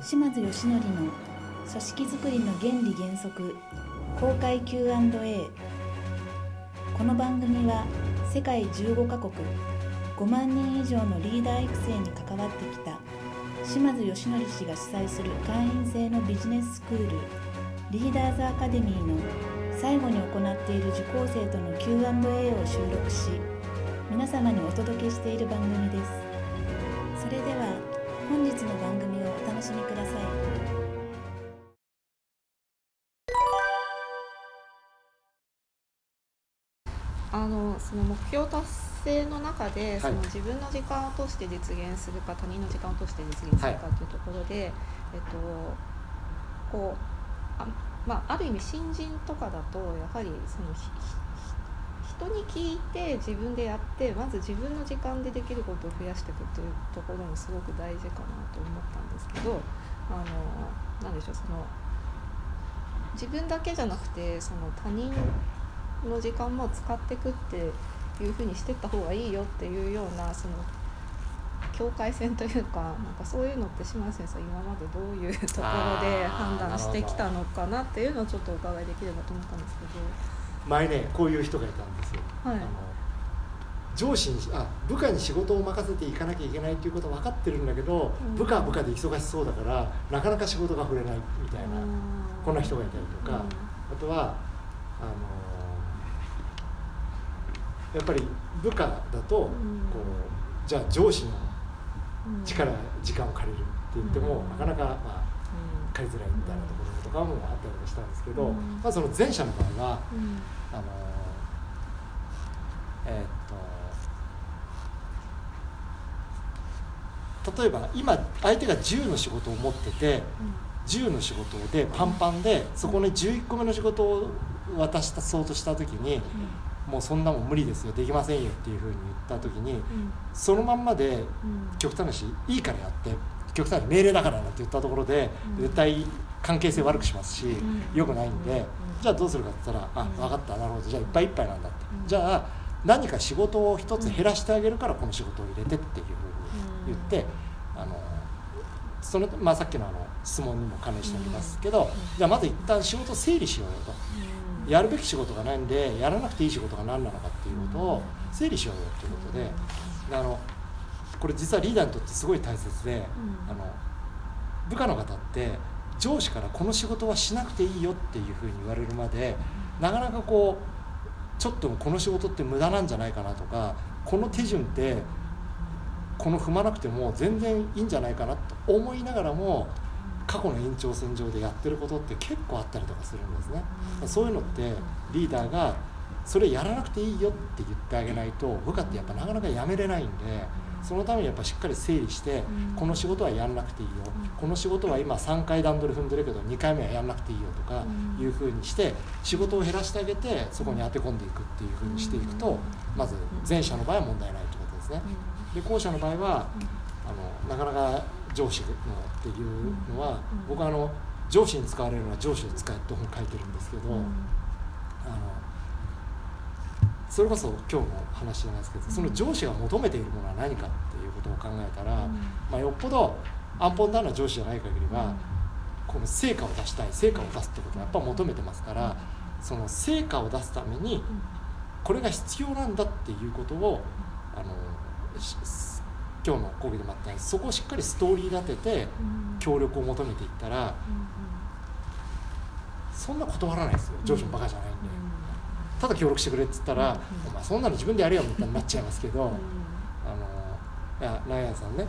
島津義則の組織づくりの原理原則公開 Q&A この番組は世界15カ国5万人以上のリーダー育成に関わってきた島津義則氏が主催する会員制のビジネススクールリーダーズアカデミーの最後に行っている受講生との Q&A を収録し皆様にお届けしている番組です。それでは本日の番組楽しみください。あのその目標達成の中で、その自分の時間を通して実現するか他人の時間を通して実現するかというところで、えっとこうあまあ、ある意味新人とかだとやはりその人に聞いて自分でやってまず自分の時間でできることを増やしていくというところもすごく大事かなと思ったんですけどあのなでしょうその自分だけじゃなくてその他人の時間も使っていくっていうふうにしてった方がいいよっていうようなその境界線というかなんかそういうのって島先生今までどういうところで判断してきたのかなっていうのをちょっとお伺いできればと思ったんですけど。前ねこういう人がいたんですよ。はい、あの上司にあ部下に仕事を任せていかなきゃいけないっていうことは分かってるんだけど、うん、部下は部下で忙しそうだからなかなか仕事が触れないみたいな、こんな人がいたりとか、うん、あとはあのやっぱり部下だとこう、じゃあ上司の力、時間を借りるって言っても、なかなか、まあ、借りづらいみたいなところとかもあったりしたんですけど、まあ、その前者の場合は、あのえー、っと例えば今相手が10の仕事を持ってて、10の仕事でパンパンでそこに11個目の仕事を渡したそうとした時に、もうそんなもん無理ですよできませんよっていうふうに言った時に、うん、そのまんまで極端なしいいからやって極端に命令だからなんて言ったところで、絶対関係性悪くしますし、よくないんで、じゃあどうするかって言ったら「あ分かったなるほど。じゃあいっぱいいっぱいなんだ」って、じゃあ何か仕事を一つ減らしてあげるからこの仕事を入れてっていうふうに言って、あのそのまあ、さっきのあの質問にも関連しておりますけど、じゃあまず一旦仕事を整理しようよと。やるべき仕事がないんでやらなくていい仕事が何なのかっていうことを整理しようよっていうことであのこれ実はリーダーにとってすごい大切で、あの部下の方って上司からこの仕事はしなくていいよっていうふうに言われるまでなかなかこうちょっとこの仕事って無駄なんじゃないかなとかこの手順ってこの踏まなくても全然いいんじゃないかなと思いながらも過去の延長線上でやってることって結構あったりとかするんですね、そういうのってリーダーがそれやらなくていいよって言ってあげないと部下ってやっぱなかなかやめれないんでそのためにやっぱしっかり整理して、この仕事はやんなくていいよ、この仕事は今3回段取り踏んでるけど2回目はやんなくていいよとかいうふうにして仕事を減らしてあげてそこに当て込んでいくっていうふうにしていくとまず前者の場合は問題ないってことですね。で後者の場合はあのなかなか上司のっていうのは、僕はあの上司に使われるのは上司を使えって本書いてるんですけど、あのそれこそ今日の話じゃないですけどその上司が求めているものは何かっていうことを考えたら、まあ、よっぽど安本なな上司じゃない限りは、この成果を出したい成果を出すってことはやっぱ求めてますからその成果を出すためにこれが必要なんだっていうことをあの今日の講義でもあったようにそこをしっかりストーリー立てて協力を求めていったら、そんな断らないですよ。上司もバカじゃないんで、ただ協力してくれって言ったら、お前そんなの自分でやれよみたいになっちゃいますけど、あのいやナヤンさんねあの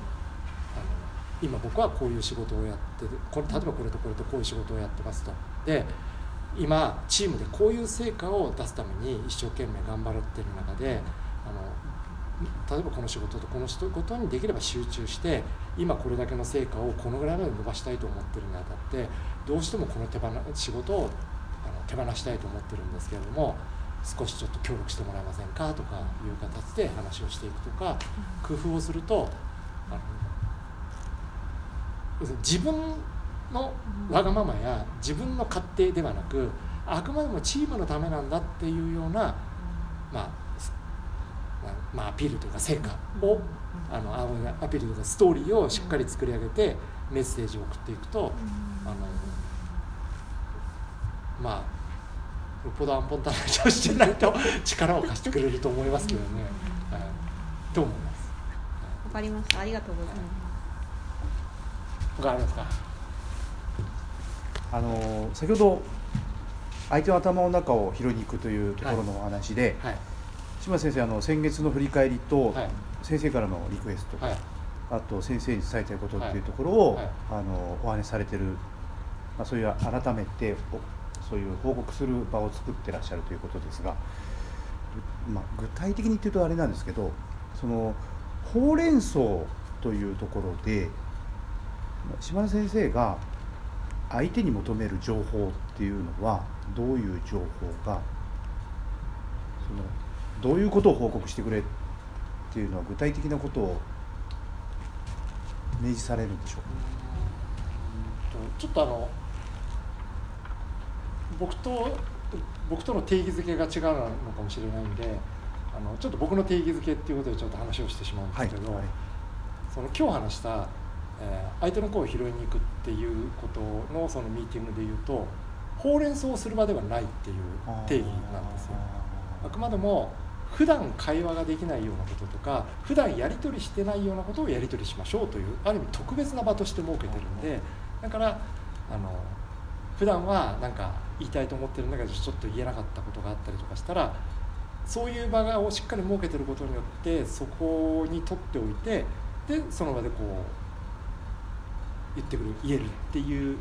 今僕はこういう仕事をやってこれ例えばこれとこれとこういう仕事をやってますと。で今チームでこういう成果を出すために一生懸命頑張ってる中であの例えばこの仕事とこの仕事にできれば集中して今これだけの成果をこのぐらいまで伸ばしたいと思ってるにあたってどうしてもこの手放仕事をあの手放したいと思ってるんですけれども少しちょっと協力してもらえませんかとかいう形で話をしていくとか工夫をするとあの自分のわがままや自分の勝手ではなくあくまでもチームのためなんだっていうようなまあまあ、アピールというか成果をあのアピールというかストーリーをしっかり作り上げてメッセージを送っていくとあのまあよっぽどアンポンタナジをしてないと力を貸してくれると思いますけどね、はい、と思います。わかりました。ありがとうございます。わかりますか？あの先ほど相手の頭の中を拾いに行くというところのお話で、はい。はい、島先生あの先月の振り返りと、はい、先生からのリクエスト、あと先生に伝えたいことっていうところを、あのお話しされてる、まあ、そういう改めてそういう報告する場を作ってらっしゃるということですが、まあ、具体的に言うとあれなんですけどそのほうれん草というところで島田先生が相手に求める情報っていうのはどういう情報がそのどういうことを報告してくれっていうのは具体的なことを明示されるんでしょうか？ちょっとあの僕と僕との定義づけが違うのかもしれないんであのちょっと僕の定義づけっていうことでちょっと話をしてしまうんですけど、はいはい、その今日話した、えー、相手の声を拾いに行くっていうことのそのミーティングで言うとほうれん草をする場ではないっていう定義なんですよ。あくまでも普段会話ができないようなこととか普段やり取りしてないようなことをやり取りしましょうというある意味特別な場として設けてるんでだからあの普段はなんか言いたいと思ってるんだけどちょっと言えなかったことがあったりとかしたらそういう場をしっかり設けてることによってそこに取っておいてでその場でこう言ってくる言えるっていう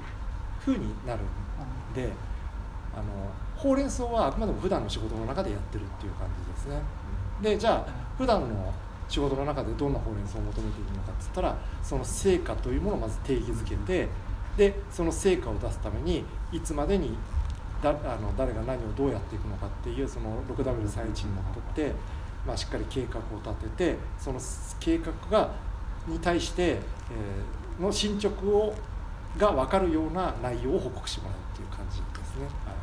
ふうになるんであのほうれん草はあくまでも普段の仕事の中でやってるっていう感じですね。でじゃあ普段の仕事の中でどんなほうれん草を求めているのかっつったらその成果というものをまず定義づけてでその成果を出すためにいつまでにだあの誰が何をどうやっていくのかっていうその 6W31 にのっとって、まあ、しっかり計画を立ててその計画がに対して、えー、の進捗をが分かるような内容を報告してもらうっていう感じですね。はい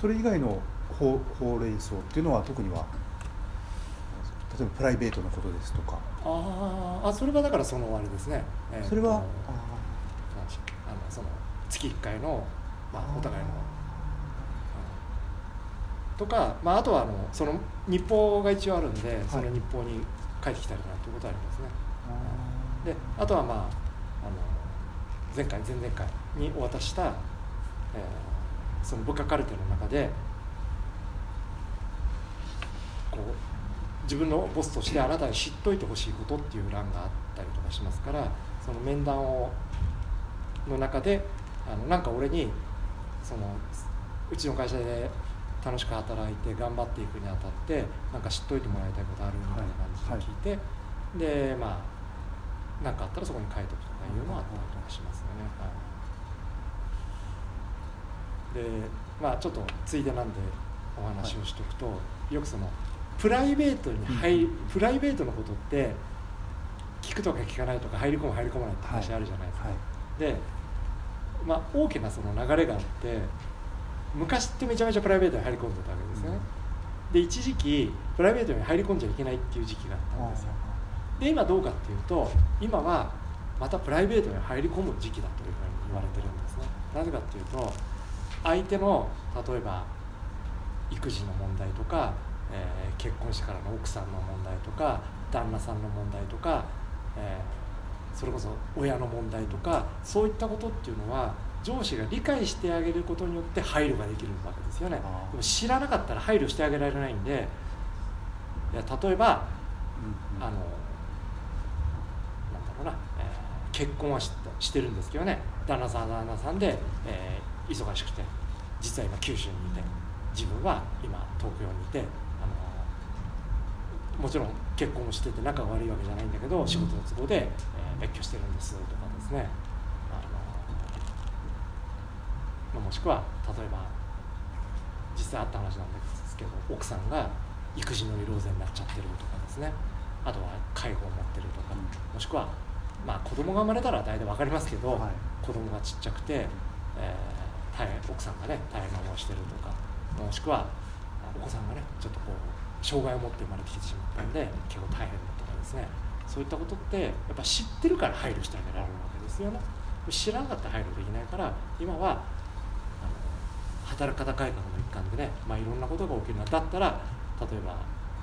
それ以外のほうほうれん草っていうのは特には例えばプライベートのことですとか。ああそれはだからそのあれですね、えー、それはあのその月1回の、まあ、お互いのとか、まあ、あとはあのその日報が一応あるんで、その日報に書いてきたりとかっていうことはありますね。であとはまああの前回前々回にお渡しした、えー、その部下カルテの中でこう自分のボスとしてあなたに知っといてほしいことっていう欄があったりとかしますからその面談をの中であのなんか俺にそのうちの会社で楽しく働いて頑張っていくにあたってなんか知っといてもらいたいことあるみたいな感じで聞いて、はい。はい、でまあ何かあったらそこに書いておくとかいうのはあったりとかしますよね。はい、でまあちょっとついでなんでお話をしておくと、よくそのプライベートに入、うん、プライベートのことって聞くとか聞かないとか入り込む入り込まないって話あるじゃないですか。で、まあ、大きなその流れがあって昔ってめちゃめちゃプライベートに入り込んでたわけですね、うん、で一時期プライベートに入り込んじゃいけないっていう時期があったんですよ。で今どうかっていうと今はまたプライベートに入り込む時期だというふうに言われてるんですね。なぜかっていうと相手の例えば育児の問題とか、えー、結婚してからの奥さんの問題とか旦那さんの問題とか、えー、それこそ親の問題とかそういったことっていうのは上司が理解してあげることによって配慮ができるわけですよね。でも知らなかったら配慮してあげられないんでいや例えば、うん、あのなんだろうな、えー、結婚はししてるんですけどね。旦那さん旦那さんで、えー、忙しくて実は今九州にいて自分は今東京にいてあのもちろん結婚をしてて仲が悪いわけじゃないんだけど仕事の都合で、えー、別居してるんですとかですねまあ、もしくは例えば実際あった話なんですけど奥さんが育児の色ぜになっちゃってるとかですね。あとは介護を持ってるとか、もしくはまあ子供が生まれたら大体分かりますけど、はい、子供がちっちゃくて、えー、大変奥さんがね大変な思いしてるとか。もしくはお子さんがねちょっとこう障害を持って生まれてきてしまったんで結構大変だとかですね。そういったことってやっぱ知ってるから配慮してあげられるわけですよね。知らなかったら配慮できないから今は働き方改革の一環でね、まあ、いろんなことが起きるなだったら例えば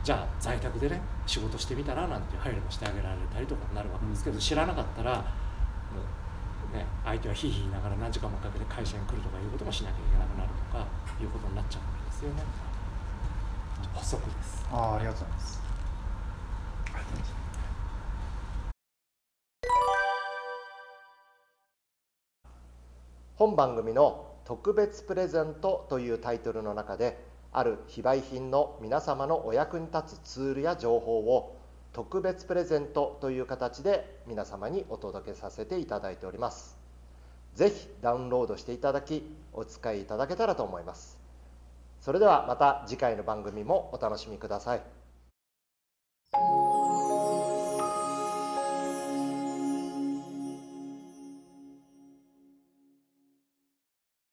じゃあ在宅でね仕事してみたらなんていう配慮もしてあげられたりとかになるわけですけど知らなかったらもう、ね、相手はひいひいながら何時間もかけて会社に来るとかいうこともしなきゃいけなくなるとかいうことになっちゃうわけですよね。補足です。あありがとうございます。本番組の特別プレゼントというタイトルの中である非売品の皆様のお役に立つツールや情報を特別プレゼントという形で皆様にお届けさせていただいております。ぜひダウンロードしていただきお使いいただけたらと思います。それではまた次回の番組もお楽しみください。